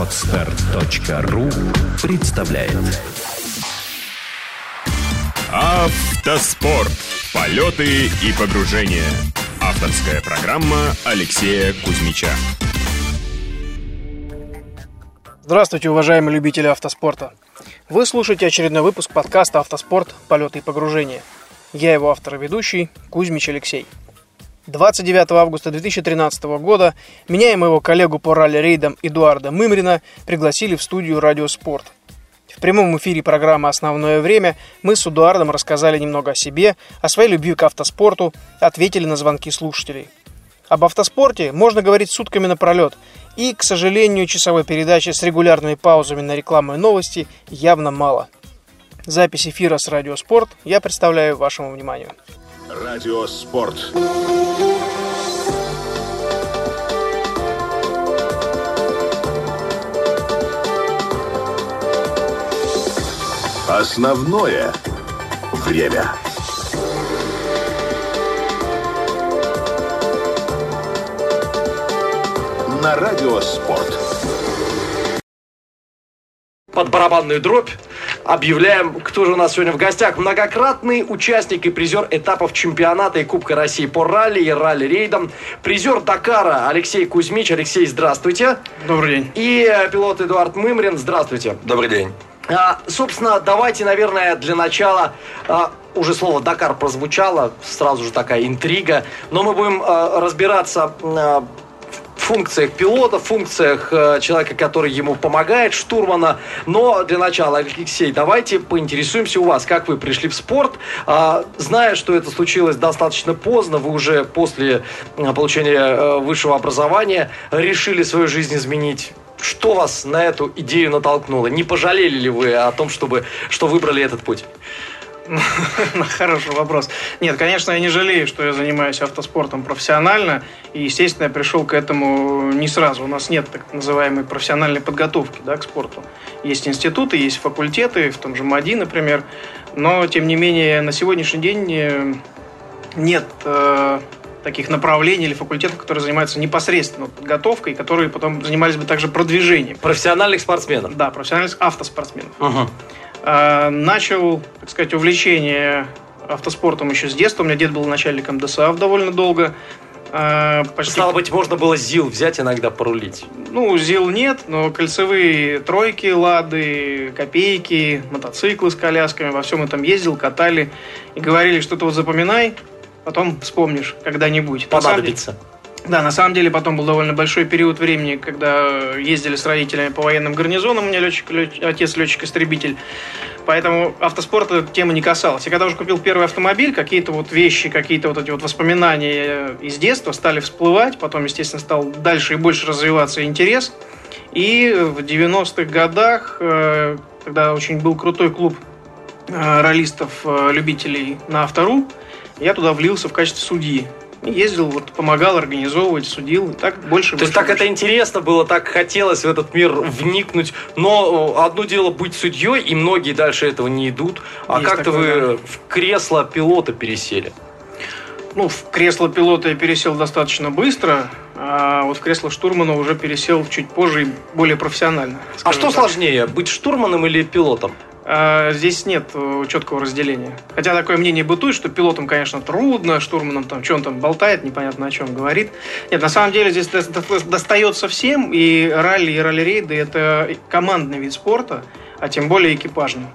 Отстар.ру представляет Автоспорт. Полеты и погружения. Авторская программа Алексея Кузьмича. Здравствуйте, уважаемые любители автоспорта. Вы слушаете очередной выпуск подкаста «Автоспорт. Полеты и погружения». Я его автор и ведущий Кузьмич Алексей. 29 августа 2013 года меня и моего коллегу по ралли-рейдам Эдуарда Мымрина пригласили в студию «Радиоспорт». В прямом эфире программы «Основное время» мы с Эдуардом рассказали немного о себе, о своей любви к автоспорту, ответили на звонки слушателей. Об автоспорте можно говорить сутками напролет, и, к сожалению, часовой передачи с регулярными паузами на рекламу и новости явно мало. Запись эфира с «Радиоспорт» я представляю вашему вниманию. Радиоспорт. Основное время. На Радиоспорт. Под барабанную дробь объявляем, кто же у нас сегодня в гостях. Многократный участник и призер этапов чемпионата и Кубка России по ралли и ралли-рейдам. Призер Дакара Алексей Кузьмич. Алексей, здравствуйте. Добрый день. И э, пилот Эдуард Мымрин. Здравствуйте. Добрый день. А, собственно, давайте, наверное, для начала а, уже слово Дакар прозвучало, сразу же такая интрига, но мы будем а, разбираться а, функциях пилота, функциях э, человека, который ему помогает, штурмана. Но для начала, Алексей, давайте поинтересуемся у вас, как вы пришли в спорт. А, зная, что это случилось достаточно поздно, вы уже после э, получения э, высшего образования решили свою жизнь изменить. Что вас на эту идею натолкнуло? Не пожалели ли вы о том, чтобы, что выбрали этот путь? Хороший вопрос. Нет, конечно, я не жалею, что я занимаюсь автоспортом профессионально. И, естественно, я пришел к этому не сразу. У нас нет так называемой профессиональной подготовки да, к спорту. Есть институты, есть факультеты, в том же МАДИ, например. Но, тем не менее, на сегодняшний день э, нет э, таких направлений или факультетов, которые занимаются непосредственно подготовкой, которые потом занимались бы также продвижением. Профессиональных спортсменов. Да, профессиональных автоспортсменов. А, Начал, так сказать, увлечение автоспортом еще с детства. У меня дед был начальником ДСАФ довольно долго. А, Почти, Стало быть, можно было ЗИЛ взять иногда порулить. ну, ЗИЛ нет, но кольцевые тройки, лады, копейки, мотоциклы с колясками, во всем этом ездил, катали. И говорили, что ты вот запоминай, потом вспомнишь когда-нибудь. На самом деле- Понадобится. Да, на самом деле потом был довольно большой период времени, когда ездили с родителями по военным гарнизонам, у меня летчик, лет- отец летчик-истребитель, поэтому автоспорта эта тема не касалась. И когда уже купил первый автомобиль, какие-то вот вещи, какие-то вот эти вот воспоминания из детства стали всплывать, потом, естественно, стал дальше и больше развиваться интерес. И в 90-х годах, э, когда очень был крутой клуб э, ролистов, э, любителей на автору, я туда влился в качестве судьи. Ездил, вот, помогал организовывать, судил. И так больше То есть больше, так это больше. интересно было, так хотелось в этот мир вникнуть. Но э, одно дело быть судьей, и многие дальше этого не идут. А как-то вы в кресло пилота пересели? Ну, в кресло пилота я пересел достаточно быстро, а вот в кресло штурмана уже пересел чуть позже и более профессионально. А что так. сложнее, быть штурманом или пилотом? А, Здесь нет э, четкого разделения. Хотя такое мнение бытует, что пилотам, конечно, трудно, штурманом там, что он там болтает, непонятно о чем говорит. Нет, на самом деле здесь до- до- достается всем, и ралли, и ралли-рейды – это командный вид спорта, а тем более экипажный.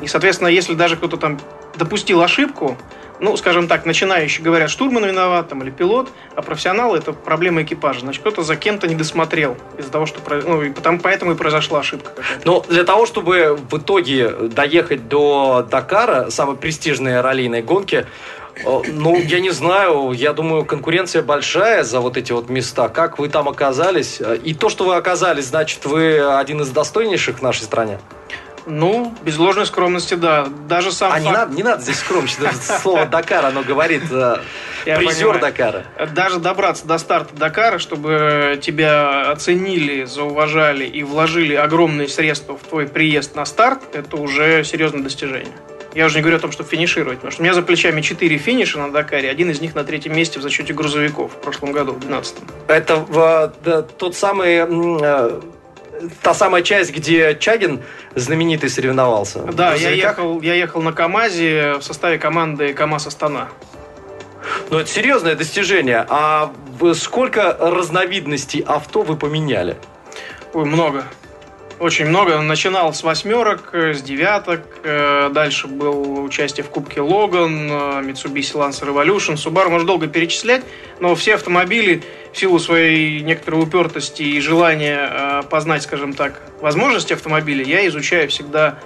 И, соответственно, если даже кто-то там допустил ошибку, ну, скажем так, начинающие говорят, штурман виноват там, или пилот, а профессионал – это проблема экипажа. Значит, кто-то за кем-то не досмотрел из-за того, что... Ну, и потому, поэтому и произошла ошибка. Но для того, чтобы в итоге доехать до Дакара, самой престижной раллийной гонки, э, ну, я не знаю, я думаю, конкуренция большая за вот эти вот места. Как вы там оказались? Э, И то, что вы оказались, значит, вы один из достойнейших в нашей стране? Ну, без ложной скромности, да. Даже сам А не факт- надо, не надо здесь скромничать. Слово Дакар, оно говорит э, призер. Дакара. Даже добраться до старта Дакара, чтобы тебя оценили, зауважали и вложили огромные средства в твой приезд на старт, это уже серьезное достижение. Я уже не говорю о том, чтобы финишировать, потому что у меня за плечами 4 финиша на Дакаре, один из них на третьем месте в зачете грузовиков в прошлом году, в 2012 Это в, да, тот самый э, та самая часть, где Чагин знаменитый соревновался. Да, я ехал, я ехал на КАМАЗе в составе команды КАМАЗ Астана. Ну, это серьезное достижение. А сколько разновидностей авто вы поменяли? Ой, много. Очень много. Начинал с восьмерок, э, с девяток. Э, дальше был участие в Кубке Логан, э, Mitsubishi Lancer Evolution, Subaru. Можно долго перечислять, но все автомобили в силу своей некоторой упертости и желания познать, скажем так, возможности автомобиля, я изучаю всегда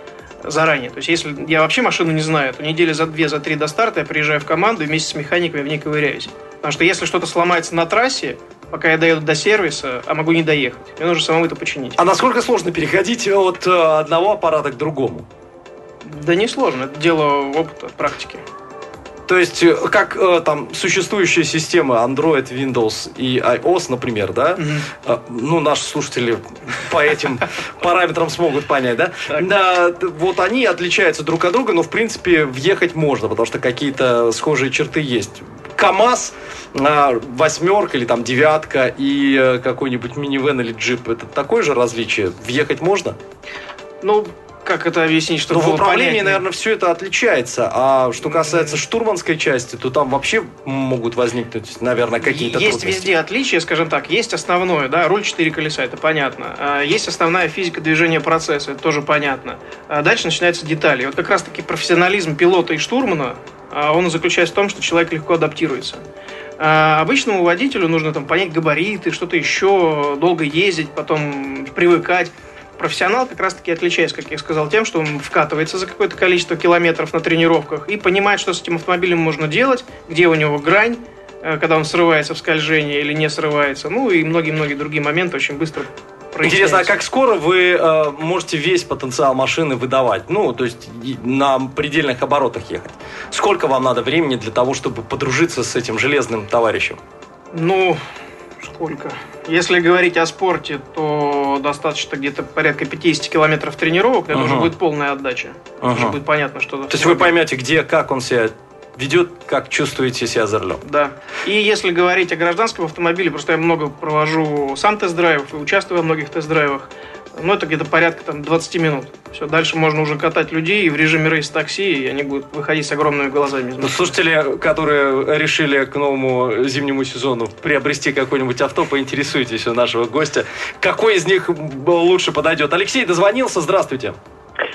заранее. То есть, если я вообще машину не знаю, то недели за две, за три до старта я приезжаю в команду и вместе с механиками в ней ковыряюсь. Потому что если что-то сломается на трассе, пока я доеду до сервиса, а могу не доехать, мне нужно самому это починить. А насколько сложно переходить от э, одного аппарата к другому? Да не сложно, это дело опыта, практики. То есть, э, как э, там существующие системы Android, Windows и iOS, например, да? Угу. ну, наши слушатели по этим параметрам смогут понять, да? да? Вот они отличаются друг от друга, но, в принципе, въехать можно, потому что какие-то схожие черты есть. КАМАЗ, восьмерка или там девятка и какой-нибудь минивэн или джип, это такое же различие? Въехать можно? Ну, как это объяснить, чтобы Ну, в управлении, понятнее? наверное, все это отличается. А что касается штурманской части, то там вообще могут возникнуть, наверное, какие-то Есть трудности. везде отличия, скажем так. Есть основное, да, руль 4 колеса, это понятно. А есть основная физика движения процесса, это тоже понятно. А дальше начинаются детали. Вот как раз-таки профессионализм пилота и штурмана, а, он заключается в том, что человек легко адаптируется. А обычному водителю нужно там понять габариты, что-то еще, долго ездить, потом привыкать профессионал как раз-таки отличается, как я сказал, тем, что он вкатывается за какое-то количество километров на тренировках и понимает, что с этим автомобилем можно делать, где у него грань, э, когда он срывается в скольжение или не срывается. Ну и многие-многие другие моменты очень быстро Интересно, а как скоро вы э, можете весь потенциал машины выдавать? Ну, то есть на предельных оборотах ехать. Сколько вам надо времени для того, чтобы подружиться с этим железным товарищем? Ну, сколько? Если говорить о спорте, то достаточно где-то порядка 50 километров тренировок, это uh-huh. уже будет полная отдача. Uh-huh. Уже будет понятно, что... То есть вы поймете, где, как он себя ведет, как чувствуете себя за рулем. Да. И если говорить о гражданском автомобиле, просто я много провожу сам тест-драйвов и участвую во многих тест-драйвах, ну, это где-то порядка там, 20 минут. Все, дальше можно уже катать людей в режиме рейс-такси, и они будут выходить с огромными глазами. Ну, слушатели, которые решили к новому зимнему сезону приобрести какое-нибудь авто, поинтересуйтесь у нашего гостя, какой из них лучше подойдет. Алексей дозвонился, здравствуйте.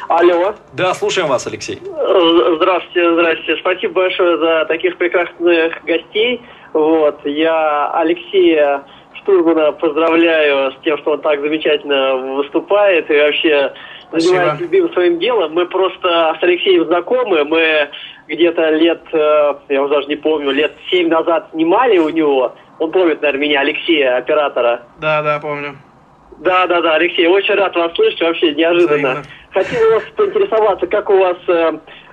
Алло. Да, слушаем вас, Алексей. Здравствуйте, здравствуйте. Спасибо большое за таких прекрасных гостей. Вот, я Алексея Штурмана поздравляю с тем, что он так замечательно выступает и вообще занимается любимым своим делом. Мы просто с Алексеем знакомы, мы где-то лет, э, я уже даже не помню, лет семь назад снимали у него. Он помнит, наверное, меня, Алексея, оператора. Да, да, помню. Да, да, да, Алексей, очень рад вас слышать, вообще неожиданно. Взаимно. Хотел вас поинтересоваться, как у вас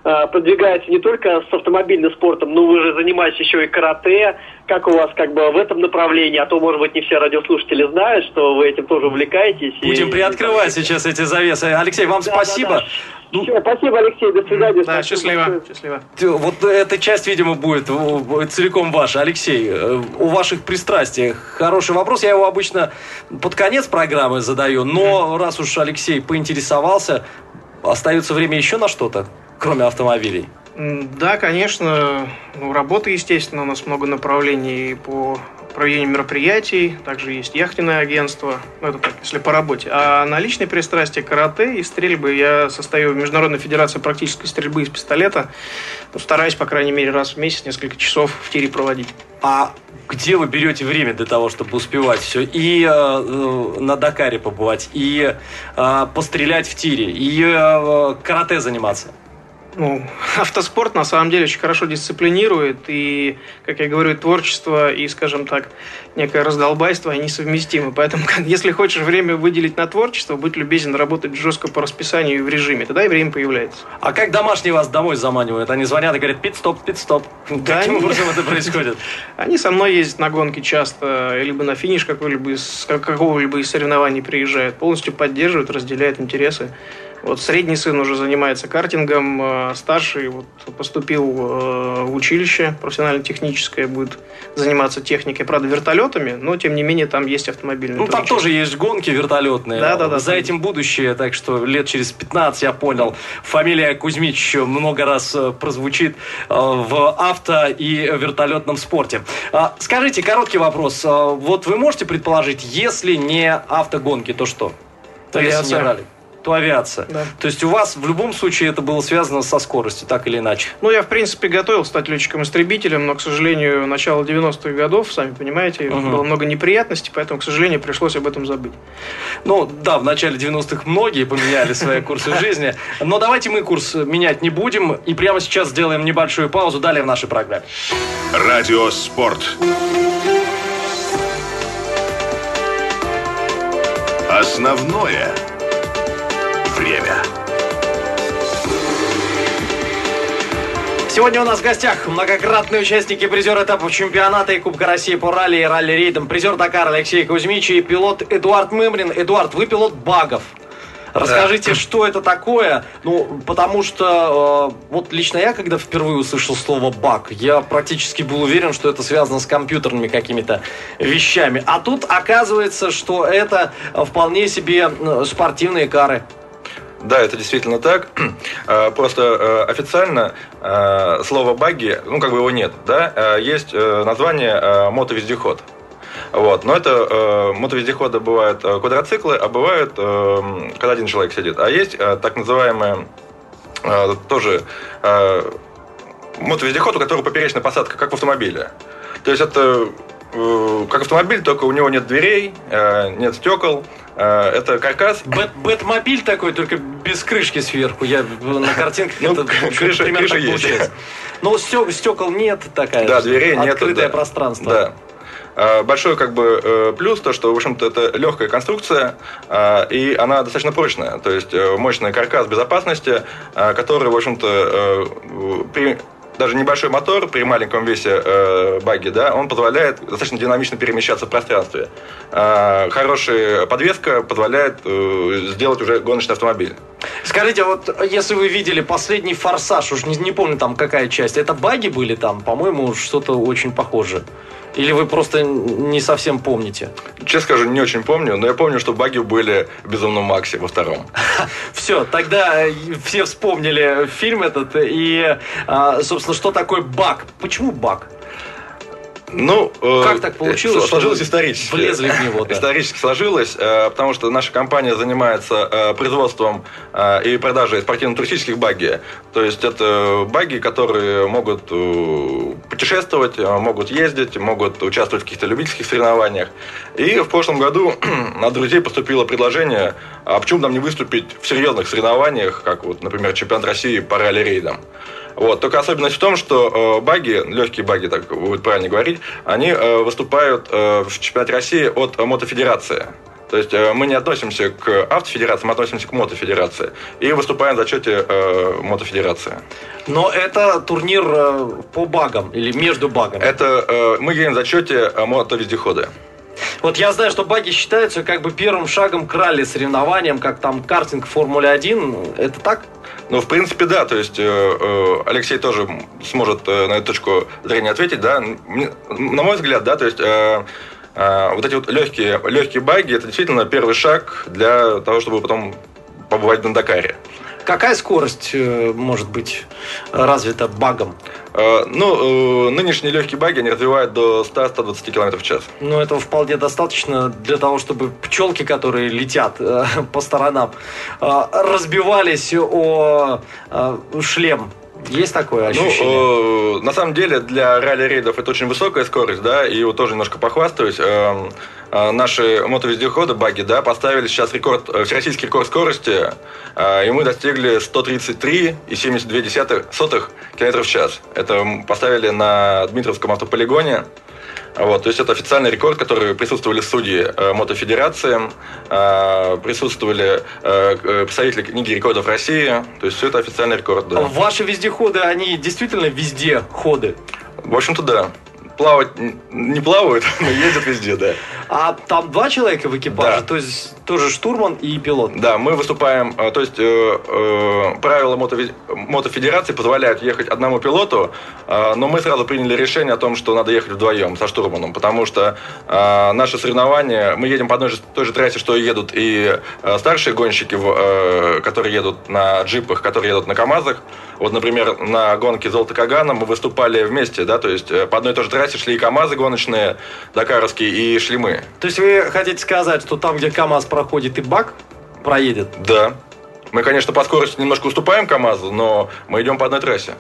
э, продвигается не только с автомобильным спортом, но вы же занимаетесь еще и карате. Как у вас как бы в этом направлении? А то, может быть, не все радиослушатели знают, что вы этим тоже увлекаетесь. Будем и... приоткрывать сейчас эти завесы. Алексей, вам да, спасибо. Да, да. Ну, Все, спасибо, Алексей, до свидания. Да, счастливо, счастливо. Вот эта часть, видимо, будет целиком ваша. Алексей, э, у ваших пристрастий хороший вопрос. Я его обычно под конец программы задаю, но раз уж Алексей поинтересовался, остается время еще на что-то, кроме автомобилей? Да, конечно. Ну, работа, естественно, у нас много направлений по проведению мероприятий, также есть яхтенное агентство, ну это так, если по работе. А на личной пристрастие карате и стрельбы я состою в Международной Федерации практической стрельбы из пистолета, ну, стараюсь, по крайней мере, раз в месяц несколько часов в тире проводить. А где вы берете время для того, чтобы успевать все? И э, э на Дакаре побывать, и э, пострелять в тире, и э, карате заниматься? Ну, автоспорт на самом деле очень хорошо дисциплинирует, и, как я говорю, творчество и, скажем так, некое раздолбайство, они совместимы. Поэтому, если хочешь время выделить на творчество, будь любезен работать жестко по расписанию и в режиме, тогда и время появляется. А как домашние вас домой заманивают? Они звонят и говорят, пит-стоп, пит-стоп. Да Каким они... образом это происходит? Они со мной ездят на гонки часто, либо на финиш какого-либо из, какого-либо из соревнований приезжают, полностью поддерживают, разделяют интересы. Вот средний сын уже занимается картингом, э, старший вот поступил э, в училище профессионально-техническое, будет заниматься техникой, правда, вертолетами, но тем не менее там есть автомобильные Ну, там турнички. тоже есть гонки вертолетные. Да-да-да. За этим будущее, так что лет через 15, я понял, фамилия Кузьмич еще много раз э, прозвучит э, в авто и вертолетном спорте. А, Скажите, короткий вопрос. А, Вот вы можете предположить, если не автогонки, то что? То если Авиация. не ралли? То авиация. Да. То есть у вас в любом случае это было связано со скоростью, так или иначе. Ну, я, в принципе, готовил стать летчиком-истребителем, но, к сожалению, начало 90-х годов, сами понимаете, Мгм. было много неприятностей, поэтому, к сожалению, пришлось об этом забыть. Ну, да, в начале 90-х многие поменяли свои курсы жизни. Но давайте мы курс менять не будем. И прямо сейчас сделаем небольшую паузу. Далее в нашей программе. Радио Спорт. Основное время. Сегодня у нас в гостях многократные участники, призер этапов чемпионата и Кубка России по ралли и ралли-рейдам, призер Дакар Алексей Кузьмич и пилот Эдуард Мымрин. Эдуард, вы пилот багов. Расскажите, что это такое? Ну, потому что э, вот лично я, когда впервые услышал слово баг, я практически был уверен, что это связано с компьютерными какими-то вещами. А тут оказывается, что это вполне себе э, спортивные кары. Да, это действительно так. Э, Просто э, официально э, слова баги, ну как бы его нет, да, Э, есть название мотовездеход. Вот. Но это э, мотовездеходы бывают квадроциклы, а бывают, э, когда один человек сидит. А есть э, так называемые э, тоже э, мотовездеход, у которого поперечная посадка, как в автомобиле. То есть это э, как автомобиль, только у него нет дверей, э, нет стекол. Э, это каркас, Бэт- Бэтмобиль такой, только без крышки сверху. Я на картинках Ну, это крыша- примерно крыша так есть. получается. Но стек- стекол нет такая. Да, же, дверей нет. Открытое да. пространство. Да. А, Большой как бы э, плюс то, что в общем-то это легкая конструкция и она достаточно прочная, то есть э, мощный каркас безопасности, который в общем-то э, при даже небольшой мотор при маленьком весе э, баги, да, он позволяет достаточно динамично перемещаться в пространстве. А, хорошая подвеска позволяет э, сделать уже гоночный автомобиль. Скажите, вот если вы видели последний форсаж, уж не, не помню там какая часть, это баги были там, по-моему, что-то очень похоже. Или вы просто не совсем помните? Честно скажу, не очень помню, но я помню, что баги были в «Безумном Максе» во втором. Все, тогда все вспомнили фильм этот и, а, собственно, что такое баг? Почему баг? Ну, э, Как так получилось, э, Сложилось что исторически. влезли в него, да? Исторически сложилось, э, потому что наша компания занимается производством и продажей спортивно-туристических багги. То есть это багги, которые могут путешествовать, могут ездить, могут участвовать в каких-то любительских соревнованиях. И в прошлом году от друзей поступило предложение, а почему нам не выступить в серьезных соревнованиях, как вот, например, чемпионат России по ралли-рейдам. Вот. Только особенность в том, что э, баги, легкие баги, так будет правильно говорить, они э, выступают э, в чемпионате России от мотофедерации. То есть мы не относимся к автофедерации, мы относимся к мотофедерации. И выступаем в зачете э, мотофедерации. Но это турнир э, по багам или между багами. Это э, мы едем в зачете мотовездеходы. Вот я знаю, что баги считаются как бы первым шагом к ралли соревнованиям, как там картинг Формуле 1. Это так? Ну, в принципе, да. То есть э, э, Алексей тоже сможет э, на эту точку зрения ответить, да. На мой взгляд, да, то есть э, э, вот эти вот легкие, легкие баги это действительно первый шаг для того, чтобы потом побывать на Дакаре. Какая скорость э, может быть развита багом? Э, Ну, э, нынешние легкие баги они развивают до 100-120 км в час. Ну, этого вполне достаточно для того, чтобы пчелки, которые летят по сторонам, разбивались о шлем. Есть такое ощущение? Ну, э, на самом деле, для ралли-рейдов это очень высокая скорость, да, и вот тоже немножко похвастаюсь. Э, э, наши мотовездеходы, баги, да, поставили сейчас рекорд, э, всероссийский рекорд скорости, э, и мы достигли 133,72 сотых километров в час. Это поставили на Дмитровском автополигоне. Вот, то есть это официальный рекорд, который присутствовали судьи э, мотофедерации, э, присутствовали э, э, представители книги рекордов России. То есть все это официальный рекорд, да. Ваши вездеходы, они действительно везде ходы. В общем-то, да. плавать не плавают, но ездят везде, да. А там два человека в экипаже, Да. то есть тоже штурман и пилот. Да, мы выступаем, э, то есть э, э, правила мотофе- мотофедерации позволяют ехать одному пилоту, э, но мы сразу приняли решение о том, что надо ехать вдвоем со штурманом, потому что э, наши соревнования, мы едем по одной же, той же трассе, что и едут и э, старшие гонщики, в, э, которые едут на джипах, которые едут на КАМАЗах. Вот, например, на гонке Золото Кагана мы выступали вместе, да, то есть э, по одной и той же трассе шли и КАМАЗы гоночные, дакаровские, и шли мы. То есть вы хотите сказать, что там, где КАМАЗ проходит и БАК проедет, Да. Мы, конечно, по скорости немножко уступаем КАМАЗу, но мы идем по одной трассе.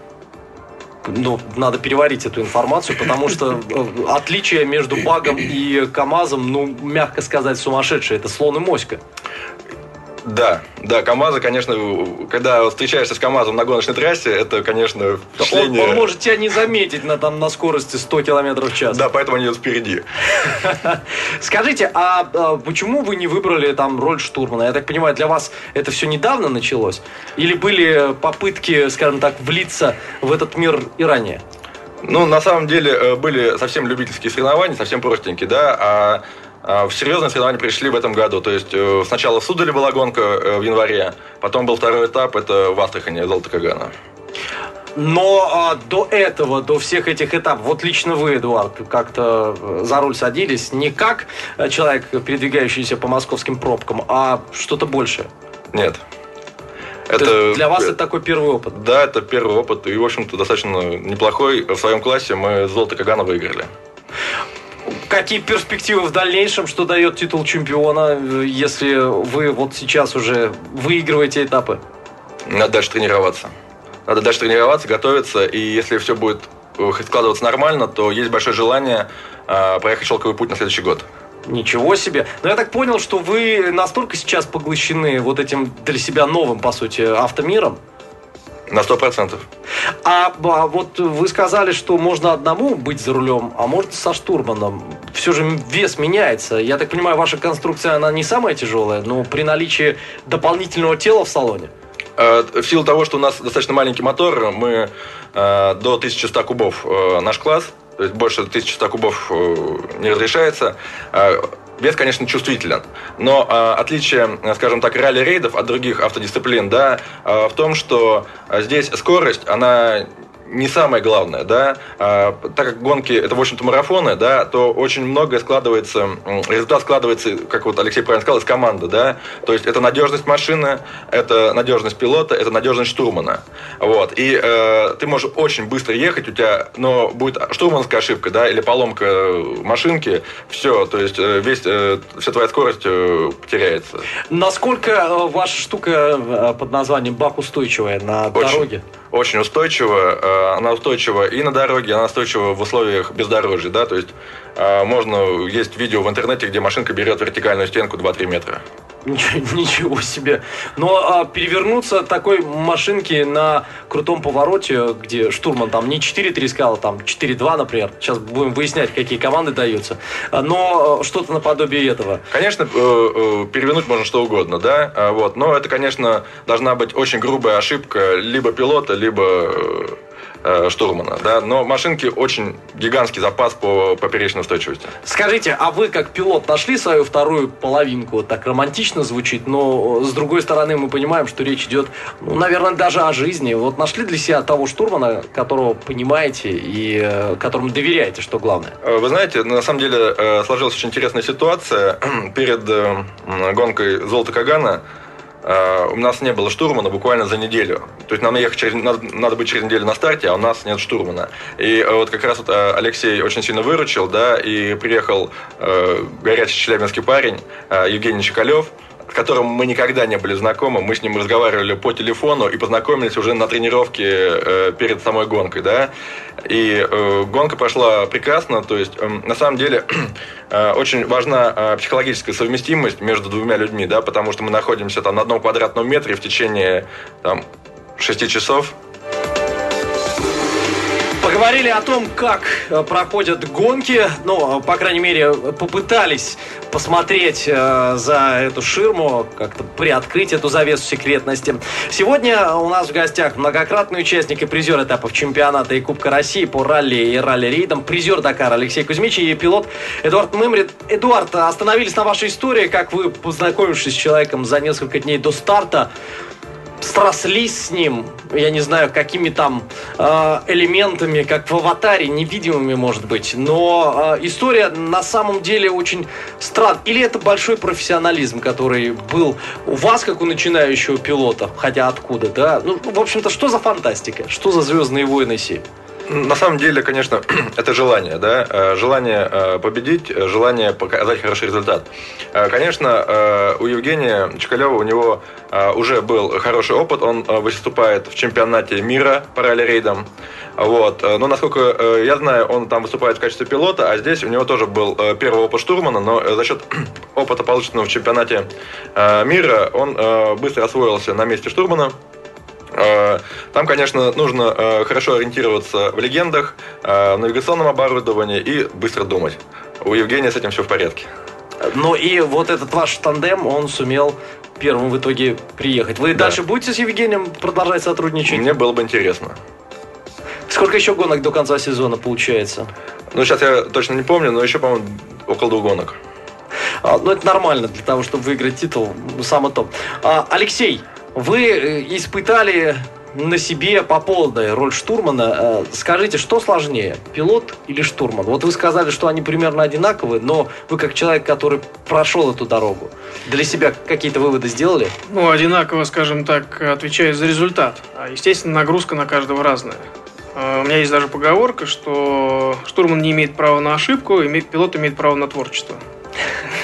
ну, надо переварить эту информацию, потому что э, отличие между багом и КАМАЗом, ну, мягко сказать, сумасшедшее. Это слон и моська. Да, да, КАМАЗы, конечно, когда встречаешься с КАМАЗом на гоночной трассе, это, конечно, Он, впечатление... он может тебя не заметить на, там, на скорости 100 км в час. Да, поэтому они идут впереди. Скажите, а, а почему вы не выбрали там роль штурмана? Я так понимаю, для вас это все недавно началось? Или были попытки, скажем так, влиться в этот мир и ранее? Ну, на самом деле, э, были совсем любительские соревнования, совсем простенькие, да, а в серьезные соревнования пришли в этом году. То есть э, сначала в Судале была гонка э, в январе, потом был второй этап, это в Астрахане, Золото Кагана. Но а, до этого, до всех этих этапов, вот лично вы, Эдуард, как-то э, за руль садились не как э, человек, передвигающийся по московским пробкам, а что-то большее. Нет. То есть для вас это такой первый опыт. Да, это первый опыт, и, в общем-то, достаточно неплохой. В своем классе мы Золото Кагана выиграли. Какие перспективы в дальнейшем, что дает титул чемпиона, э, если вы вот сейчас уже выигрываете этапы? Надо дальше тренироваться. Надо дальше тренироваться, готовиться, и если все будет э, складываться нормально, то есть большое желание э, проехать шелковый путь на следующий год. Ничего себе. Но я так понял, что вы настолько сейчас поглощены вот этим для себя новым, по сути, автомиром. На сто процентов. А, а вот вы сказали, что можно одному быть за рулем, а может со штурманом. Все же вес меняется. Я так понимаю, ваша конструкция, она не самая тяжелая, но при наличии дополнительного тела в салоне. Э, В силу того, что у нас достаточно маленький мотор, мы э, до 1100 кубов э, наш класс, то есть больше 1100 кубов не разрешается. Вес, конечно, чувствителен, но э, отличие, скажем так, ралли-рейдов от других автодисциплин, да, э, в том, что э, здесь скорость, она не самое главное, да, А, так как гонки это, в общем-то, марафоны, да, то очень многое складывается, результат складывается, как вот Алексей правильно сказал, из команды, да, то есть это надежность машины, это надежность пилота, это надежность штурмана, вот, и э, ты можешь очень быстро ехать, у тебя, но будет штурманская ошибка, да, или поломка машинки, все, то есть э, весь, э, вся твоя скорость э, потеряется. Насколько э, ваша штука э, под названием бак устойчивая на Очень. дороге? Очень устойчива. э, Она устойчива и на дороге, она устойчива в условиях бездорожья, да, то есть э, можно, есть видео в интернете, где машинка берет вертикальную стенку 2-3 метра. Ничего, ничего себе. Но а, перевернуться такой машинки на крутом повороте, где штурман там не 4-3 скала, там 4-2, например. Сейчас будем выяснять, какие команды даются. А, Но а, что-то наподобие этого. Конечно, э, э, перевернуть можно что угодно, да, э, вот, но это, конечно, должна быть очень грубая ошибка либо пилота, либо э, э, штурмана, да, но машинки очень гигантский запас по поперечной устойчивости. Скажите, а вы как пилот нашли свою вторую половинку? Так романтично звучит, но с другой стороны мы понимаем, что речь идет, ну, наверное, даже о жизни. Вот нашли для себя того штурмана, которого понимаете и э, которому доверяете, что главное? Э, Вы знаете, на самом деле э, сложилась очень интересная ситуация. Перед э, гонкой Золота Кагана э, у нас не было штурмана буквально за неделю. То есть нам ехать через, надо, надо быть через неделю на старте, а у нас нет штурмана. И э, вот как раз вот э, Алексей очень сильно выручил, да, и приехал э, горячий челябинский парень э, Евгений Чекалев, с которым мы никогда не были знакомы. Мы с ним разговаривали по телефону и познакомились уже на тренировке э, перед самой гонкой, да. И э, гонка прошла прекрасно. То есть, э, на самом деле, э, очень важна э, психологическая совместимость между двумя людьми, да, потому что мы находимся там на одном квадратном метре в течение там, 6 часов. Поговорили о том, как э, проходят гонки. Ну, по крайней мере, попытались посмотреть э, за эту ширму, как-то приоткрыть эту завесу секретности. Сегодня у нас в гостях многократный участник и призер этапов чемпионата и Кубка России по ралли и ралли-рейдам, призер Дакара Алексей Кузьмич и пилот Эдуард Мымрит. Эдуард, остановились на вашей истории, как вы, познакомившись с человеком за несколько дней до старта, срослись с ним, я не знаю, какими там э, элементами, как в аватаре, невидимыми, может быть. Но э, история на самом деле очень странная. Или это большой профессионализм, который был у вас, как у начинающего пилота, хотя откуда, да? Ну, в общем-то, что за фантастика? Что за Звездные войны си? На самом деле, конечно, это желание, да, э, желание э, победить, э, желание показать хороший результат. Конечно, у Евгения Чкалева у него уже был хороший опыт, он выступает в чемпионате мира по ралли-рейдам, вот. Но, насколько я знаю, он там выступает в качестве пилота, а здесь у него тоже был первый опыт штурмана, но за счет опыта, полученного в чемпионате мира, он быстро освоился на месте штурмана. Э, там, конечно, нужно э, хорошо ориентироваться в легендах, э, в навигационном оборудовании и быстро думать. У Евгения с этим все в порядке. Ну и вот этот ваш тандем, он сумел первым в итоге приехать. Вы да. дальше будете с Евгением продолжать сотрудничать? Мне было бы интересно. Сколько еще гонок до конца сезона получается? Ну, сейчас я точно не помню, но еще, по-моему, около двух гонок. А, ну, это нормально для того, чтобы выиграть титул. Самый топ. А, Алексей, вы э, испытали на себе по полной роль штурмана. Э, скажите, что сложнее, пилот или штурман? Вот вы сказали, что они примерно одинаковые, но вы как человек, который прошел эту дорогу, для себя какие-то выводы сделали? Ну, одинаково, скажем так, отвечаю за результат. А, естественно, нагрузка на каждого разная. А, у меня есть даже поговорка, что штурман не имеет права на ошибку, пилот имеет право на творчество.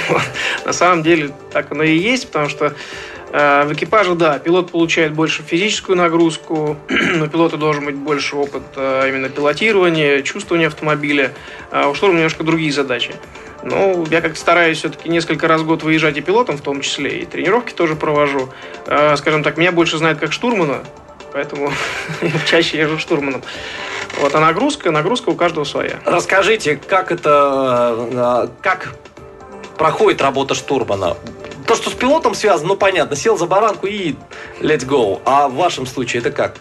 На самом деле так оно и есть, потому что в экипаже, да, пилот получает больше физическую нагрузку, но пилота должен быть больше опыт э, именно пилотирования, чувствования автомобиля. А у штурма немножко другие задачи. Ну, я как стараюсь все-таки несколько раз в год выезжать и пилотом в том числе, и тренировки тоже провожу. Э, скажем так, меня больше знают как штурмана, поэтому чаще езжу штурманом. Вот, а нагрузка, нагрузка у каждого своя. Расскажите, как это, как проходит работа штурмана? То, что с пилотом связано, ну понятно, сел за баранку и let's go. А в вашем случае это как?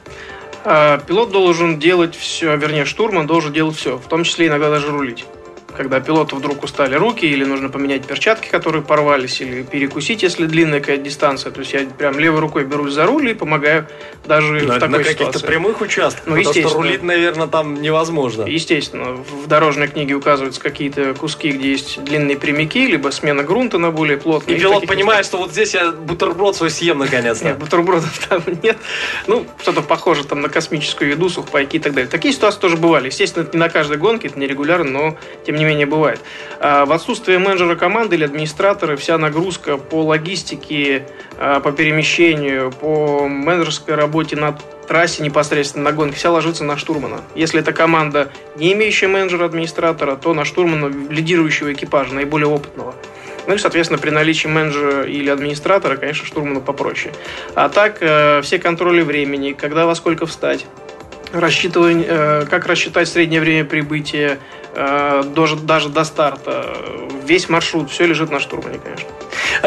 А, пилот должен делать все, вернее, штурман должен делать все, в том числе иногда даже рулить когда пилоту вдруг устали руки, или нужно поменять перчатки, которые порвались, или перекусить, если длинная какая-то дистанция. То есть я прям левой рукой берусь за руль и помогаю даже Но в такой на каких-то прямых участках, ну, естественно. что рулить, наверное, там невозможно. Естественно. В дорожной книге указываются какие-то куски, где есть длинные прямики, либо смена грунта на более плотный. И пилот понимает, что вот здесь я бутерброд свой съем наконец-то. Нет, бутербродов там нет. Ну, что-то похоже там на космическую еду, сухпайки и так далее. Такие ситуации тоже бывали. Естественно, это не на каждой гонке, это нерегулярно, но тем не менее бывает. А, в отсутствие менеджера команды или администратора вся нагрузка по логистике, а, по перемещению, по менеджерской работе на трассе непосредственно на гонке вся ложится на штурмана. Если это команда, не имеющая менеджера-администратора, то на штурмана лидирующего экипажа, наиболее опытного. Ну и, соответственно, при наличии менеджера или администратора, конечно, штурману попроще. А так, э, все контроли времени, когда во сколько встать, рассчитывание, э, как рассчитать среднее время прибытия, Э, даже, даже до старта. Весь маршрут, все лежит на штурмане, конечно.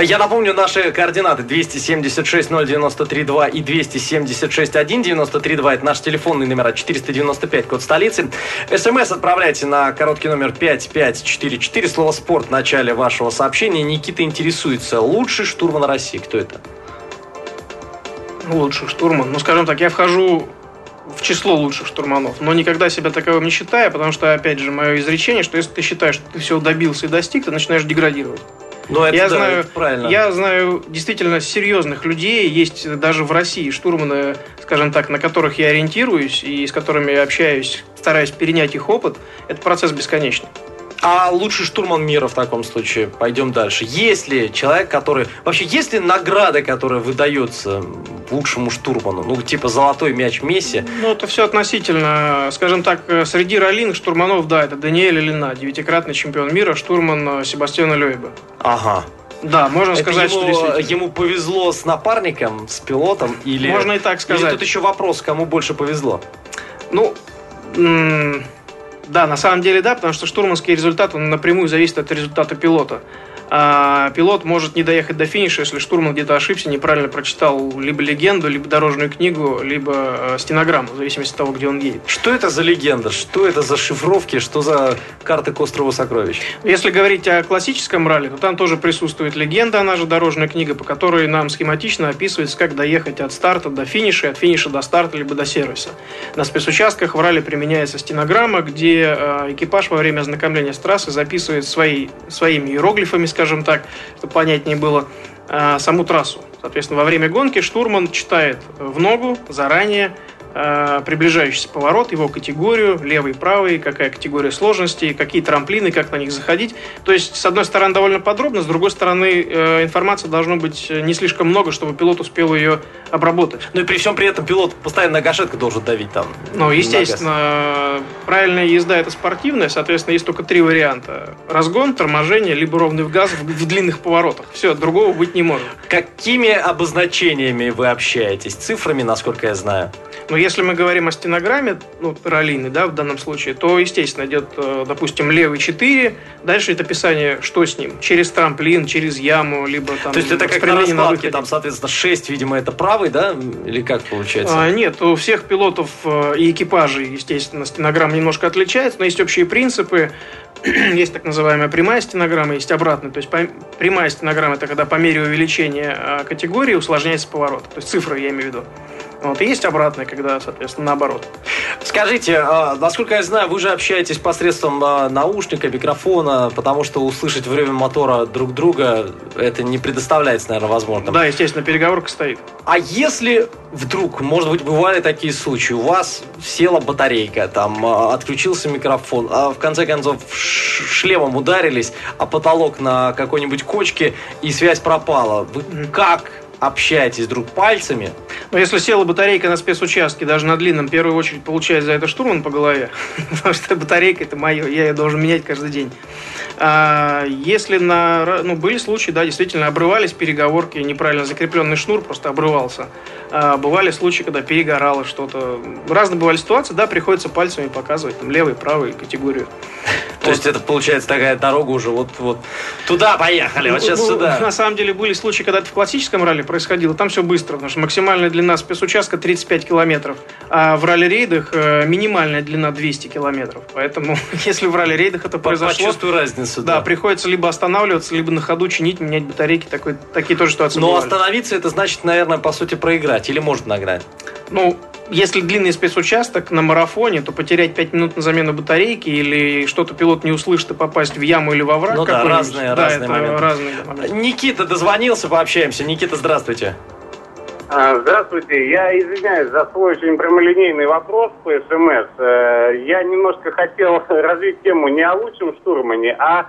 Я напомню наши координаты 276 093 2 и 276 1 93 2. Это наши телефонные номера 495, код столицы. СМС отправляйте на короткий номер 5544. Слово «спорт» в начале вашего сообщения. Никита интересуется. Лучший штурман России. Кто это? Лучший штурман. Ну, скажем так, я вхожу в число лучших штурманов, но никогда себя таковым не считаю, потому что, опять же, мое изречение, что если ты считаешь, что ты всего добился и достиг, ты начинаешь деградировать. Но ну, это, я да, знаю, это правильно. Я знаю действительно серьезных людей, есть даже в России штурманы, скажем так, на которых я ориентируюсь и с которыми я общаюсь, стараюсь перенять их опыт. Это процесс бесконечный. А лучший штурман мира в таком случае? Пойдем дальше. Есть ли человек, который... Вообще, есть ли награда, которая выдается лучшему штурману? Ну, типа золотой мяч Месси? Ну, это все относительно. Скажем так, среди ролинг штурманов, да, это Даниэль Лина, девятикратный чемпион мира, штурман Себастьяна Лёйба. Ага. Да, можно это сказать, ему, что ему повезло с напарником, с пилотом, или... Можно и так сказать. Или тут еще вопрос, кому больше повезло? Ну, Да, на самом деле да, потому что штурманский результат, он напрямую зависит от результата пилота а пилот может не доехать до финиша, если штурман где-то ошибся, неправильно прочитал либо легенду, либо дорожную книгу, либо э, стенограмму, в зависимости от того, где он едет. Что это за легенда? Что это за шифровки? Что за карты к острову сокровищ? Если говорить о классическом ралли, то там тоже присутствует легенда, она же дорожная книга, по которой нам схематично описывается, как доехать от старта до финиша, от финиша до старта, либо до сервиса. На спецучастках в ралли применяется стенограмма, где э, экипаж во время ознакомления с трассой записывает свои, своими иероглифами, скажем так, чтобы понятнее было, э, саму трассу. Соответственно, во время гонки штурман читает в ногу заранее Э, приближающийся поворот, его категорию, левый, правый, какая категория сложности, какие трамплины, как на них заходить. То есть, с одной стороны, довольно подробно, с другой стороны, э, информации должно быть не слишком много, чтобы пилот успел ее обработать. Ну и при всем при этом пилот постоянно на гашетку должен давить там. Ну, естественно, правильная езда это спортивная, соответственно, есть только три варианта. Разгон, торможение, либо ровный в газ в, в длинных поворотах. Все, другого быть не может. Какими обозначениями вы общаетесь? Цифрами, насколько я знаю. Но если мы говорим о стенограмме, ну, ролийной, да, в данном случае, то, естественно, идет, э, допустим, левый 4, дальше это описание, что с ним, через трамплин, через яму, либо там... То есть это как на раскладке, там, соответственно, 6, видимо, это правый, да, или как получается? А, нет, у всех пилотов э, и экипажей, естественно, стенограмма немножко отличается, но есть общие принципы, есть так называемая прямая стенограмма, есть обратная. То есть прямая стенограмма – это когда по мере увеличения э, категории усложняется поворот. То есть цифры я имею в виду. Вот, и есть обратное, когда, соответственно, наоборот. Скажите, а, насколько я знаю, вы же общаетесь посредством а, наушника, микрофона, потому что услышать время мотора друг друга это не предоставляется, наверное, возможным. Да, естественно, переговорка стоит. А если вдруг, может быть, бывали такие случаи, у вас села батарейка, там а, отключился микрофон, а в конце концов шлемом ударились, а потолок на какой-нибудь кочке и связь пропала. Вы как общаетесь друг пальцами. Но если села батарейка на спецучастке, даже на длинном, в первую очередь получает за это штурман по голове, потому что батарейка это мое, я ее должен менять каждый день. А если на... Ну, были случаи, да, действительно, обрывались переговорки, неправильно закрепленный шнур просто обрывался. А бывали случаи, когда перегорало что-то. Разные бывали ситуации, да, приходится пальцами показывать, там, левый, правый категорию. То есть это получается такая дорога уже вот, вот туда поехали, вот сейчас сюда. На самом деле были случаи, когда это в классическом ралли происходило, там все быстро, потому что максимальная длина спецучастка 35 километров, а в ралли-рейдах э, минимальная длина 200 километров. Поэтому если в ралли-рейдах это произошло... Почувствую разницу, да. Да, приходится либо останавливаться, либо на ходу чинить, менять батарейки, такой, такие тоже ситуации Но бывали. остановиться это значит, наверное, по сути проиграть или может нагнать? Ну, если длинный спецучасток на марафоне, то потерять 5 минут на замену батарейки или что-то пилот не услышит и попасть в яму или во враг. Ну да, разные, да, разные моменты. Разные моменты. Никита дозвонился, пообщаемся. Никита, здравствуйте. А, здравствуйте. Я извиняюсь за свой очень прямолинейный вопрос по СМС. Э, я немножко хотел развить тему не о лучшем штурмане, а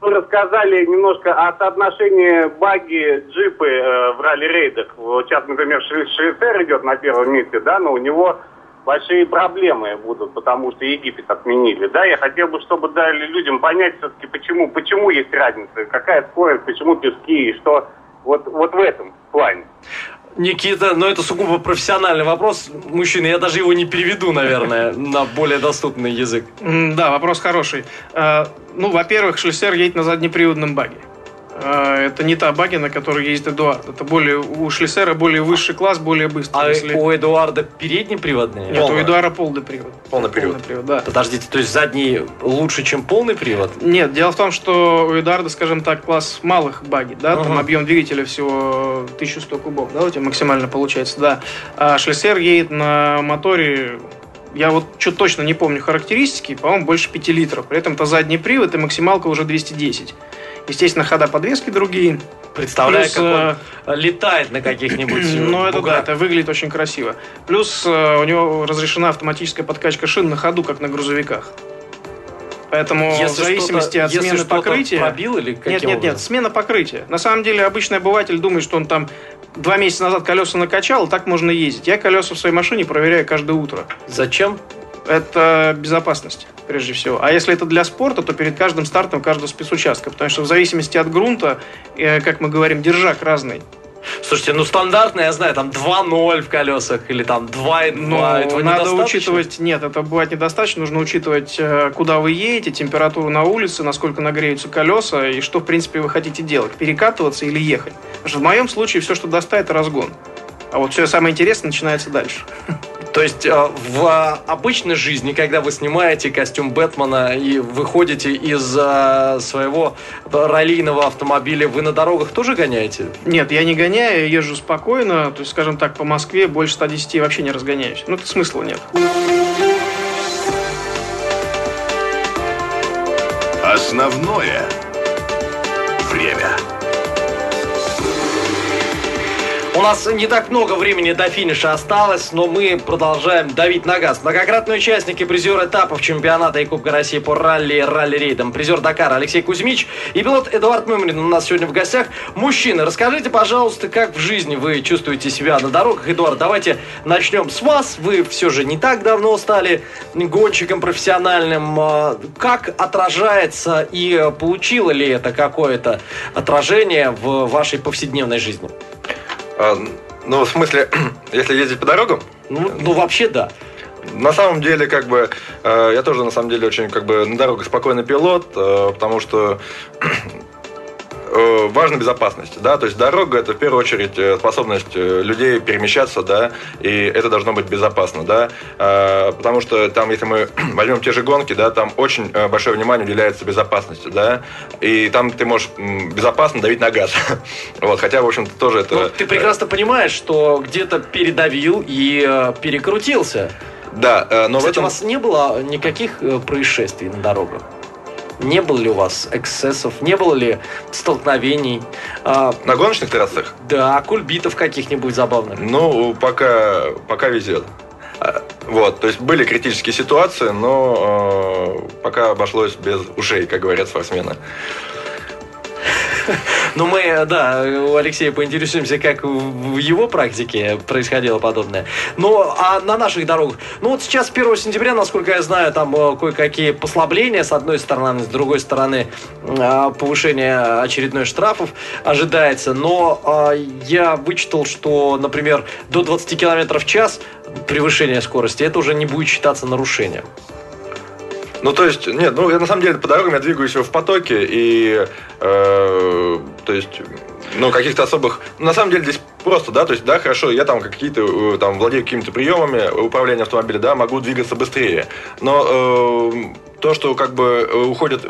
вы рассказали немножко о соотношении баги джипы э, в ралли-рейдах. Вот сейчас, например, Швейцар идет на первом месте, да, но у него большие проблемы будут, потому что Египет отменили. Да, я хотел бы, чтобы дали людям понять все-таки, почему, почему есть разница, какая скорость, почему пески и что вот, вот в этом плане. Никита, но это сугубо профессиональный вопрос. Мужчина, я даже его не переведу, наверное, на более доступный язык. Да, вопрос хороший. Э, ну, во-первых, шлиссер едет на заднеприводном баге. А, это не та баги, на которой ездит Эдуард. Это более у Шлиссера более высший класс, более быстрый. А если... у Эдуарда переднеприводные? Нет, полный. у Эдуарда полный привод. Полный привод. Полный привод, да. Подождите, то есть задний лучше, чем полный привод? Нет, дело в том, что у Эдуарда, скажем так, класс малых баги, да, uh-huh. там объем двигателя всего 1100 кубов, да, у тебя максимально получается, да. А Шлиссер едет на моторе я вот что точно не помню характеристики, по-моему, больше 5 литров. При этом это задний привод и максималка уже 210. Естественно, хода подвески другие. Представляю, Плюс, как он э, летает на каких-нибудь Ну, это да, это выглядит очень красиво. Плюс э, у него разрешена автоматическая подкачка шин на ходу, как на грузовиках. Поэтому если в зависимости от смены покрытия... пробил или Нет, нет, нет, смена покрытия. На самом деле обычный обыватель думает, что он там два месяца назад колеса накачал, и так можно ездить. Я колеса в своей машине проверяю каждое утро. Зачем? Это безопасность прежде всего. А если это для спорта, то перед каждым стартом каждого спецучастка. Потому что в зависимости от грунта, э, как мы говорим, держак разный. Слушайте, ну стандартно, я знаю, там 2-0 в колесах или там 2-2. Но этого надо учитывать, нет, это бывает недостаточно, нужно учитывать, э, куда вы едете, температуру на улице, насколько нагреются колеса и что, в принципе, вы хотите делать, перекатываться или ехать. Потому что в моем случае все, что достает, разгон. А вот все самое интересное начинается дальше. То есть э, в обычной жизни, когда вы снимаете костюм Бэтмена и выходите из э, своего раллийного автомобиля, вы на дорогах тоже гоняете? Нет, я не гоняю, я езжу спокойно. То есть, скажем так, по Москве больше 110 вообще не разгоняюсь. Ну, это смысла нет. Основное У нас не так много времени до финиша осталось, но мы продолжаем давить на газ. Многократные участники, призер этапов чемпионата и Кубка России по ралли ралли-рейдам, призер Дакара Алексей Кузьмич и пилот Эдуард Мымрин у нас сегодня в гостях. Мужчины, расскажите, пожалуйста, как в жизни вы чувствуете себя на дорогах. Эдуард, давайте начнем с вас. Вы все же не так давно стали гонщиком профессиональным. Как отражается и получило ли это какое-то отражение в вашей повседневной жизни? А, ну, в смысле, если ездить по дорогам? Ну, ну вообще да. На самом деле, как бы, э, я тоже, на самом деле, очень, как бы, на дорогах спокойный пилот, э, потому что важна безопасность, да, то есть дорога это в первую очередь э, способность э, людей перемещаться, да, и это должно быть безопасно, да, потому что там, если мы возьмем те же гонки, да, там очень большое внимание уделяется безопасности, да, и там ты можешь безопасно давить на газ, вот, хотя, в общем-то, тоже это... Ну, ты прекрасно понимаешь, что где-то передавил и перекрутился. Да, но Кстати, в этом... у вас не было никаких происшествий на дорогах? Не было ли у вас эксцессов? Не было ли столкновений? А, На гоночных трассах? Да, кульбитов каких-нибудь забавных. Ну, пока, пока везет. А, вот, то есть были критические ситуации, но э, пока обошлось без ушей, как говорят спортсмены. Ну, мы, да, у Алексея поинтересуемся, как в его практике происходило подобное. Ну, а на наших дорогах? Ну, вот сейчас 1 сентября, насколько я знаю, там э, кое-какие послабления с одной стороны, с другой стороны э, повышение очередной штрафов ожидается. Но э, я вычитал, что, например, до 20 км в час превышение скорости, это уже не будет считаться нарушением. Ну, то есть, нет, ну, я на самом деле по дорогам я двигаюсь в потоке, и, э, то есть, ну, каких-то особых... Ну, на самом деле здесь просто, да, то есть, да, хорошо, я там какие-то, э, там, владею какими-то приемами управления автомобилем, да, могу двигаться быстрее, но э, то, что как бы уходит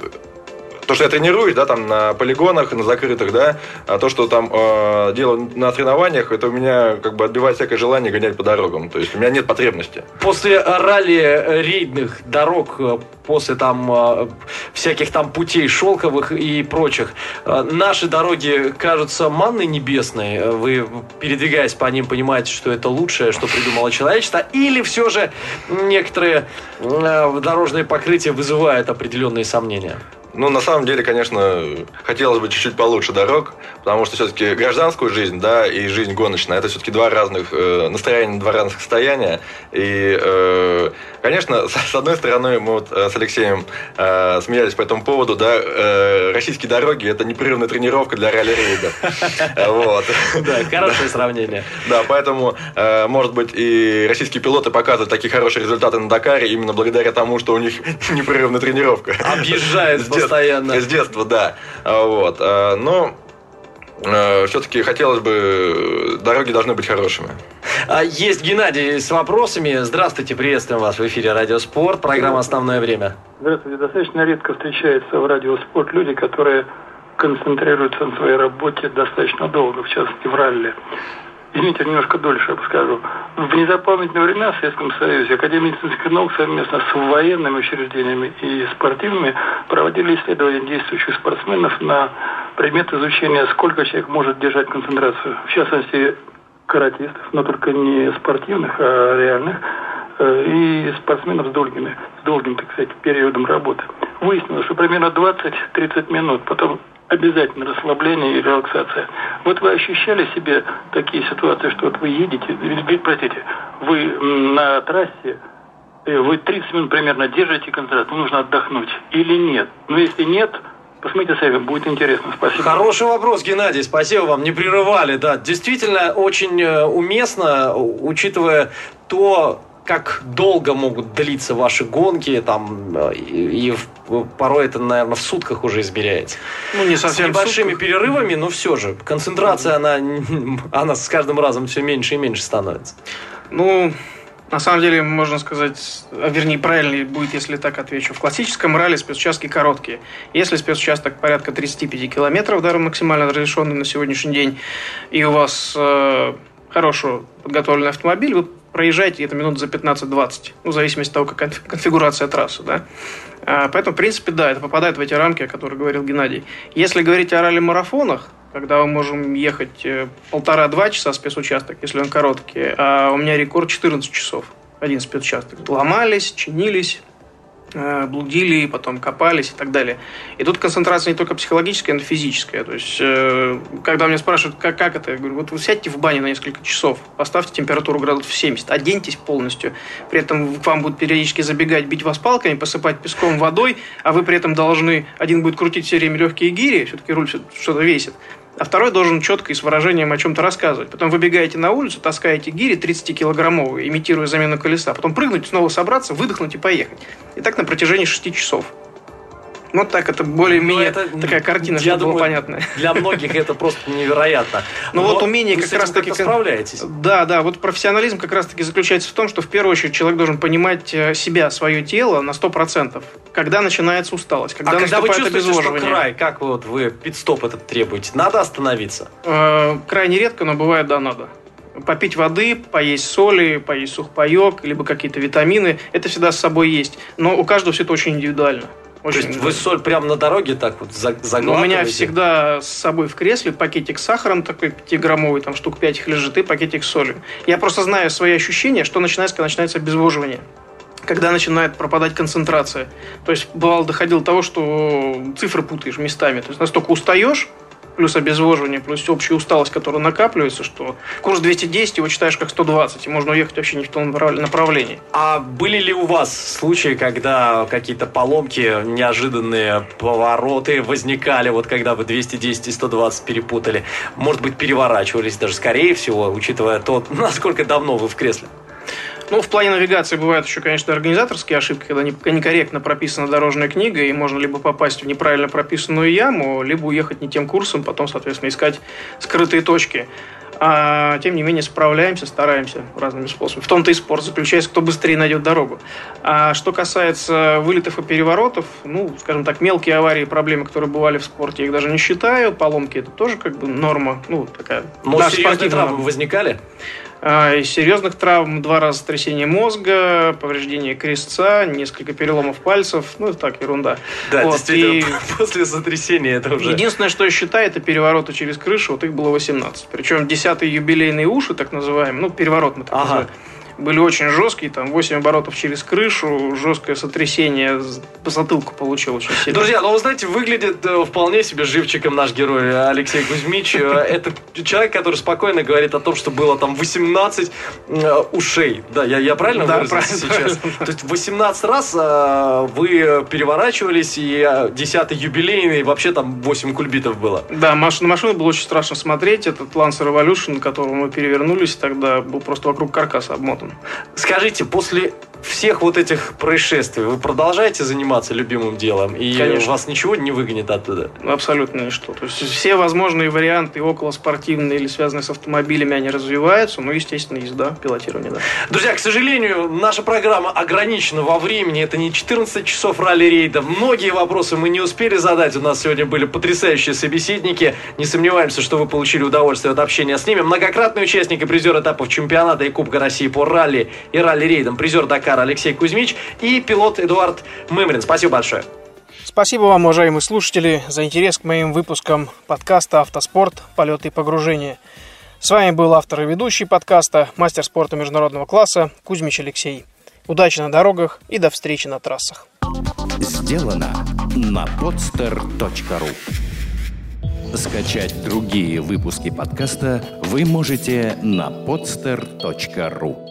то, что я тренируюсь, да, там на полигонах, на закрытых, да, а то, что там э, делаю на соревнованиях, это у меня как бы отбивает всякое желание гонять по дорогам. То есть у меня нет потребности. После ралли рейдных дорог, э, после там э, всяких там путей шелковых и прочих, э, наши дороги кажутся манной небесной. Вы, передвигаясь по ним, понимаете, что это лучшее, что придумало человечество, или все же некоторые дорожные покрытия вызывают определенные сомнения? Ну, на самом деле, конечно, хотелось бы чуть-чуть получше дорог, потому что все-таки гражданскую жизнь, да, и жизнь гоночная, это все-таки два разных э, настроения, два разных состояния. И, э, конечно, с, с одной стороны, мы вот э, с Алексеем э, смеялись по этому поводу, да, э, российские дороги – это непрерывная тренировка для ралли-рейдов. Вот. Да, хорошее сравнение. Да, поэтому, э, может быть, и российские пилоты показывают такие хорошие результаты на Дакаре именно благодаря тому, что у них непрерывная тренировка. Объезжают постоянно. С детства, да. А, вот. А, но э, все-таки хотелось бы, дороги должны быть хорошими. А, есть Геннадий с вопросами. Здравствуйте, приветствуем вас в эфире Радио Спорт, программа «Основное время». Здравствуйте. Достаточно редко встречаются в Радио Спорт люди, которые концентрируются на своей работе достаточно долго, в частности в ралли извините, немножко дольше я скажу. В незапамятные времена в Советском Союзе Академия медицинских наук совместно с военными учреждениями и спортивными проводили исследования действующих спортсменов на предмет изучения, сколько человек может держать концентрацию. В частности, каратистов, но только не спортивных, а реальных, э, и спортсменов с долгими, с долгим, так сказать, периодом работы. Выяснилось, что примерно 20-30 минут, потом обязательно расслабление и релаксация. Вот вы ощущали себе такие ситуации, что вот вы едете, простите, вы на трассе, э, вы 30 минут примерно держите концентрацию, нужно отдохнуть или нет? Но если нет, Посмотрите сами, будет интересно. Спасибо. Хороший вопрос, Геннадий. Спасибо вам. Не прерывали. Да, действительно очень э, уместно, учитывая то, как долго могут длиться ваши гонки, там, и, и порой это, наверное, в сутках уже измеряется. Ну, не совсем С небольшими перерывами, но все же. Концентрация, она, она с каждым разом все меньше и меньше становится. Ну, на самом деле, можно сказать, а вернее, правильнее будет, если так отвечу. В классическом ралли спецучастки короткие. Если спецучасток порядка 35 километров, даже максимально разрешенный на сегодняшний день, и у вас э, хорошо подготовленный автомобиль, вы проезжаете где-то минут за 15-20, ну, в зависимости от того, какая конфигурация трассы, да. А, поэтому, в принципе, да, это попадает в эти рамки, о которых говорил Геннадий. Если говорить о ралли-марафонах, когда мы можем ехать э, полтора-два часа спецучасток, если он короткий, а у меня рекорд 14 часов один спецучасток. Ломались, чинились, блудили, потом копались и так далее. И тут концентрация не только психологическая, но и физическая. То есть, э, когда меня спрашивают, как, как это, я говорю, вот вы сядьте в бане на несколько часов, поставьте температуру градусов 70, оденьтесь полностью, при этом к вам будут периодически забегать, бить вас палками, посыпать песком, водой, а вы при этом должны, один будет крутить все время легкие гири, все-таки руль что-то весит, а второй должен четко и с выражением о чем-то рассказывать. Потом выбегаете на улицу, таскаете гири 30-килограммовые, имитируя замену колеса. Потом прыгнуть, снова собраться, выдохнуть и поехать. И так на протяжении 6 часов. Вот так, это более-менее ну, такая картина, чтобы было понятно. Для многих это просто невероятно. Но, Но вот умение как раз таки... справляетесь. Да, да, вот профессионализм как раз таки заключается в том, что в первую очередь человек должен понимать э, себя, свое тело на 100%. Когда начинается усталость, когда а когда вы чувствуете, что край, как вот вы пит-стоп этот требуете, надо остановиться? Э, крайне редко, но бывает, да, надо попить воды, поесть соли, поесть сухпайок, либо какие-то витамины. Это всегда с собой есть. Но у каждого все это очень индивидуально. Очень То есть вы соль прямо на дороге так вот заглатываете? Ну, у меня всегда с собой в кресле пакетик с сахаром такой 5-граммовый, там штук 5 их лежит, и пакетик с солью. Я просто знаю свои ощущения, что начинается, когда начинается обезвоживание когда начинает пропадать концентрация. То есть, бывало, доходило до того, что цифры путаешь местами. То есть, настолько устаешь, плюс обезвоживание, плюс общая усталость, которая накапливается, что курс 210 его читаешь как 120, и можно уехать вообще не в том направлении. А были ли у вас случаи, когда какие-то поломки, неожиданные повороты возникали, вот когда вы 210 и 120 перепутали? Может быть, переворачивались даже, скорее всего, учитывая то, насколько давно вы в кресле? Ну, в плане навигации бывают еще, конечно, организаторские ошибки, когда некорректно прописана дорожная книга, и можно либо попасть в неправильно прописанную яму, либо уехать не тем курсом, потом, соответственно, искать скрытые точки. А, тем не менее, справляемся, стараемся разными способами. В том-то и спорт заключается, кто быстрее найдет дорогу. А что касается вылетов и переворотов, ну, скажем так, мелкие аварии, проблемы, которые бывали в спорте, я их даже не считаю. Поломки – это тоже как бы норма, ну, такая... Но серьезные травмы возникали? А, из серьезных травм два раза сотрясение мозга, повреждение крестца, несколько переломов пальцев. Ну, так, ерунда. Да, вот. действительно, и... после сотрясения это уже... Единственное, что я считаю, это перевороты через крышу. Вот их было 18. Причем десятые юбилейные уши, так называемые, ну, переворот мы так ага. называем были очень жесткие, там 8 оборотов через крышу, жесткое сотрясение по затылку получил очень сильно. Друзья, ну вы знаете, выглядит э, вполне себе живчиком наш герой Алексей Кузьмич. Э, это человек, который спокойно говорит о том, что было там 18 э, ушей. Да, я, я правильно да, выразился правильно, сейчас? Правильно. То есть 18 раз вы переворачивались, и 10 юбилейный, вообще там 8 кульбитов было. Да, на машину было очень страшно смотреть. Этот Lancer Revolution, которого мы перевернулись, тогда был просто вокруг каркаса обмотан. Скажите, после всех вот этих происшествий вы продолжаете заниматься любимым делом? И Конечно. вас ничего не выгонит оттуда? Абсолютно ничто. То есть все возможные варианты около спортивные или связанные с автомобилями, они развиваются. Ну, естественно, езда, пилотирование, да. Друзья, к сожалению, наша программа ограничена во времени. Это не 14 часов ралли-рейда. Многие вопросы мы не успели задать. У нас сегодня были потрясающие собеседники. Не сомневаемся, что вы получили удовольствие от общения с ними. Многократный участник и призер этапов чемпионата и Кубка России по ралли и ралли-рейдам. Призер Дакар Dakar Алексей Кузьмич и пилот Эдуард Мымрин. Спасибо большое. Спасибо вам, уважаемые слушатели, за интерес к моим выпускам подкаста «Автоспорт. Полеты и погружения». С вами был автор и ведущий подкаста, мастер спорта международного класса Кузьмич Алексей. Удачи на дорогах и до встречи на трассах. Сделано на podster.ru Скачать другие выпуски подкаста вы можете на podster.ru